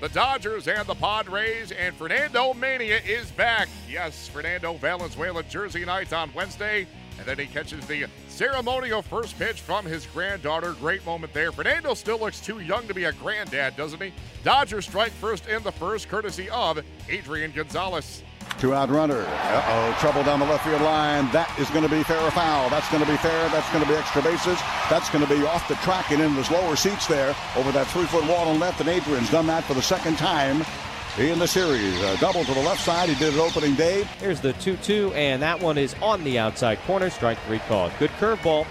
the Dodgers and the Padres, and Fernandomania is back. Yes, Fernando Valenzuela Jersey night on Wednesday, and then he catches the ceremonial first pitch from his granddaughter. Great moment there. Fernando still looks too young to be a granddad, doesn't he? Dodgers strike first in the first, courtesy of Adrian Gonzalez. Two out runner. Uh oh, trouble down the left field line. That is going to be fair or foul. That's going to be fair. That's going to be extra bases. That's going to be off the track and in the lower seats there over that three foot wall on left. And Adrian's done that for the second time in the series. A double to the left side. He did it opening day. Here's the 2 2, and that one is on the outside corner. Strike three called. Good curveball.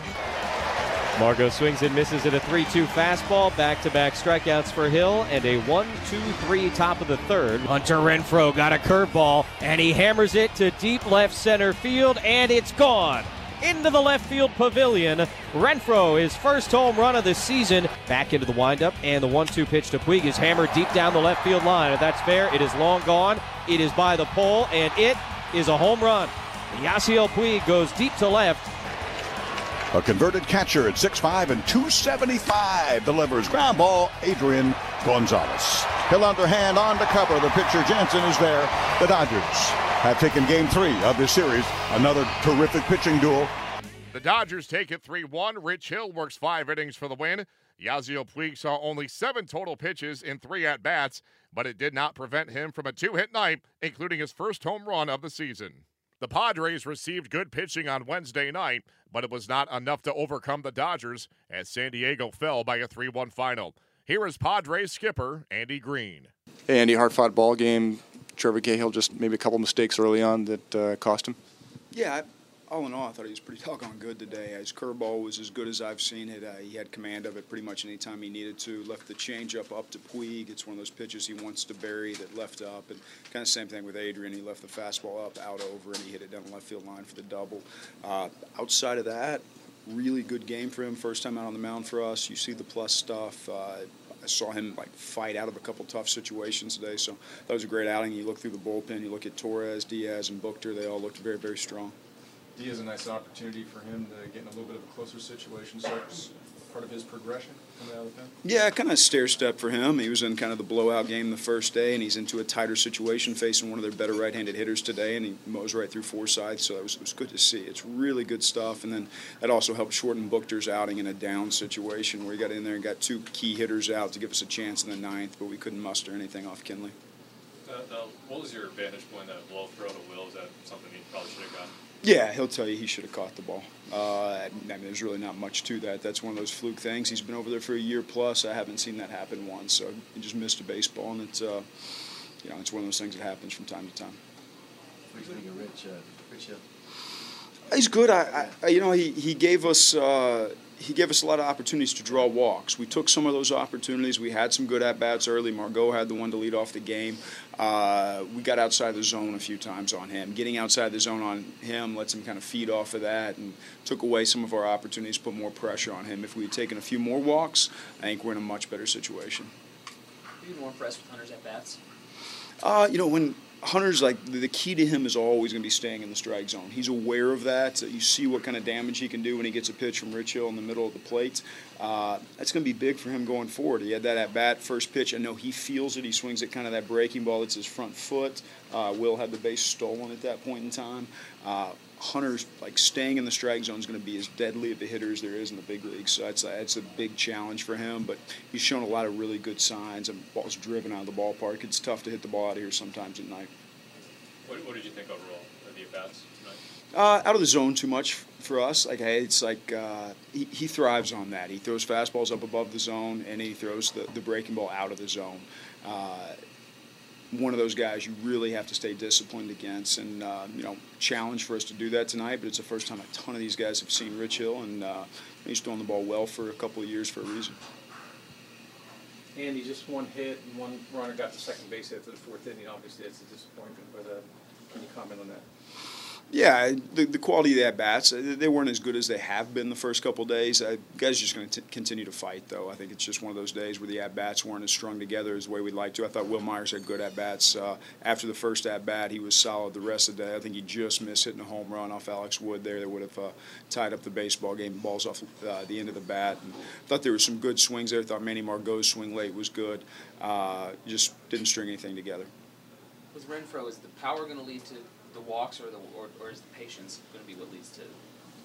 Margot swings and misses at a 3 2 fastball. Back to back strikeouts for Hill and a 1 2 3 top of the third. Hunter Renfroe got a curveball and he hammers it to deep left center field and it's gone. Into the left field pavilion. Renfroe, his first home run of the season, back into the windup, and the 1 2 pitch to Puig is hammered deep down the left field line. If that's fair, it is long gone. It is by the pole, and it is a home run. Yasiel Puig goes deep to left, a converted catcher at 6'5 and 275 delivers ground ball. Adrian Gonzalez. Hill underhand on to cover. The pitcher Jansen is there. The Dodgers have taken game three of this series. Another terrific pitching duel. The Dodgers take it 3 1. Rich Hill works five innings for the win. Yasiel Puig saw only seven total pitches in three at bats, but it did not prevent him from a two hit night, including his first home run of the season. The Padres received good pitching on Wednesday night, but it was not enough to overcome the Dodgers as San Diego fell by a 3 1 final. Here is Padres skipper Andy Green. Hey, Andy, hard fought ball game. Trevor Cahill just maybe a couple mistakes early on that uh, cost him. Yeah, all in all, I thought he was pretty doggone good today. His curveball was as good as I've seen it. Uh, he had command of it pretty much any time he needed to. Left the changeup up to Puig. It's one of those pitches he wants to bury that left up. And kind of same thing with Adrian. He left the fastball up, out over, and he hit it down the left field line for the double. Uh, outside of that, really good game for him. First time out on the mound for us. You see the plus stuff. Uh, I saw him like fight out of a couple tough situations today, so that was a great outing. You look through the bullpen, you look at Torres, Diaz, and Buchter; they all looked very, very strong. D is a nice opportunity for him to get in a little bit of a closer situation. So it's part of his progression coming out of the pen. Yeah, kind of stair step for him. He was in kind of the blowout game the first day, and he's into a tighter situation facing one of their better right-handed hitters today, and he mows right through Forsythe. So it was, it was good to see. It's really good stuff, and then that also helped shorten Buchter's outing in a down situation where he got in there and got two key hitters out to give us a chance in the ninth, but we couldn't muster anything off Kenley. Uh, uh, what was your vantage point that low throw to Wil? Is that something he probably should have gotten? Yeah, he'll tell you he should have caught the ball. Uh, I mean, there's really not much to that. That's one of those fluke things. He's been over there for a year plus. I haven't seen that happen once. So he just missed a baseball, and it's uh, you know it's one of those things that happens from time to time. What do you think of Rich? Uh, Rich Hill? He's good. I, I, you know, he, he gave us uh, he gave us a lot of opportunities to draw walks. We took some of those opportunities. We had some good at bats early. Margot had the one to lead off the game. Uh, we got outside the zone a few times on him. Getting outside the zone on him lets him kind of feed off of that and took away some of our opportunities, put more pressure on him. If we had taken a few more walks, I think we're in a much better situation. Are you more impressed with Hunter's at bats? Uh, you know, when Hunter's like the key to him is always going to be staying in the strike zone. He's aware of that. You see what kind of damage he can do when he gets a pitch from Rich Hill in the middle of the plate. Uh, that's going to be big for him going forward. He had that at bat first pitch. I know he feels it. He swings it kind of that breaking ball. It's his front foot. Uh, Wil had the base stolen at that point in time. Uh, Hunter's like staying in the strike zone is going to be as deadly of a hitter as there is in the big leagues. So that's that's a big challenge for him. But he's shown a lot of really good signs. And ball's driven out of the ballpark. It's tough to hit the ball out of here sometimes at night. What, what did you think overall of the at bats tonight? Uh, out of the zone too much for us. Like hey, it's like uh, he, he thrives on that. He throws fastballs up above the zone, and he throws the, the breaking ball out of the zone. Uh, one of those guys you really have to stay disciplined against, and uh, you know, challenge for us to do that tonight. But it's the first time a ton of these guys have seen Rich Hill, and uh, he's throwing the ball well for a couple of years for a reason. Andy, just one hit and one runner got to second base after the fourth inning. Obviously, that's a disappointment, but uh, can you comment on that? Yeah, the, the quality of the at bats, they weren't as good as they have been the first couple days. Uh, guys just going to continue to fight, though. I think it's just one of those days where the at bats weren't as strung together as the way we'd like to. I thought Wil Myers had good at bats. Uh, after the first at bat, he was solid the rest of the day. I think he just missed hitting a home run off Alex Wood there that would have uh, tied up the baseball game. Balls off uh, the end of the bat. Thought there were some good swings there. Thought Manny Margot's swing late was good. Uh, just didn't string anything together. With Renfroe, is the power going to lead to the walks, or the or, or is the patience going to be what leads to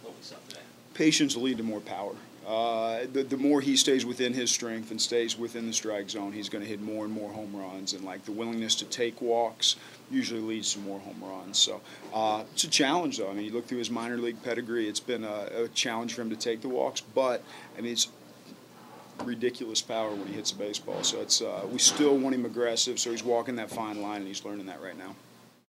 what we saw today? Patience will lead to more power. Uh, the, the more he stays within his strength and stays within the strike zone, he's going to hit more and more home runs. And like the willingness to take walks usually leads to more home runs. So uh, it's a challenge, though. I mean, you look through his minor league pedigree; it's been a, a challenge for him to take the walks. But I mean, it's ridiculous power when he hits a baseball. So it's uh, we still want him aggressive. So he's walking that fine line, and he's learning that right now.